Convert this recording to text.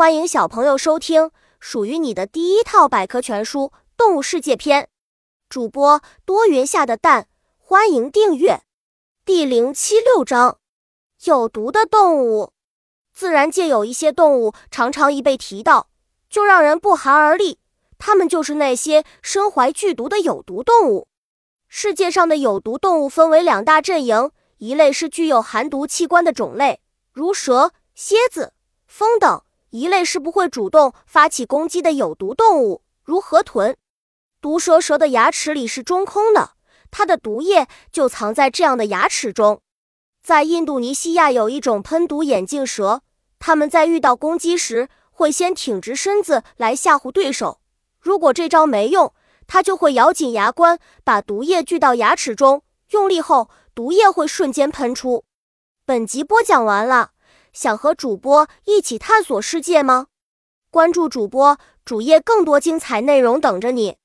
欢迎小朋友收听属于你的第一套百科全书《动物世界篇》。主播多云下的蛋，欢迎订阅。第零七六章：有毒的动物。自然界有一些动物，常常一被提到，就让人不寒而栗。它们就是那些身怀剧毒的有毒动物。世界上的有毒动物分为两大阵营，一类是具有寒毒器官的种类，如蛇、蝎子、蜂等。一类是不会主动发起攻击的有毒动物，如河豚。毒蛇蛇的牙齿里是中空的，它的毒液就藏在这样的牙齿中。在印度尼西亚有一种喷毒眼镜蛇，它们在遇到攻击时会先挺直身子来吓唬对手，如果这招没用，它就会咬紧牙关，把毒液聚到牙齿中，用力后毒液会瞬间喷出。本集播讲完了。想和主播一起探索世界吗？关注主播主页，更多精彩内容等着你。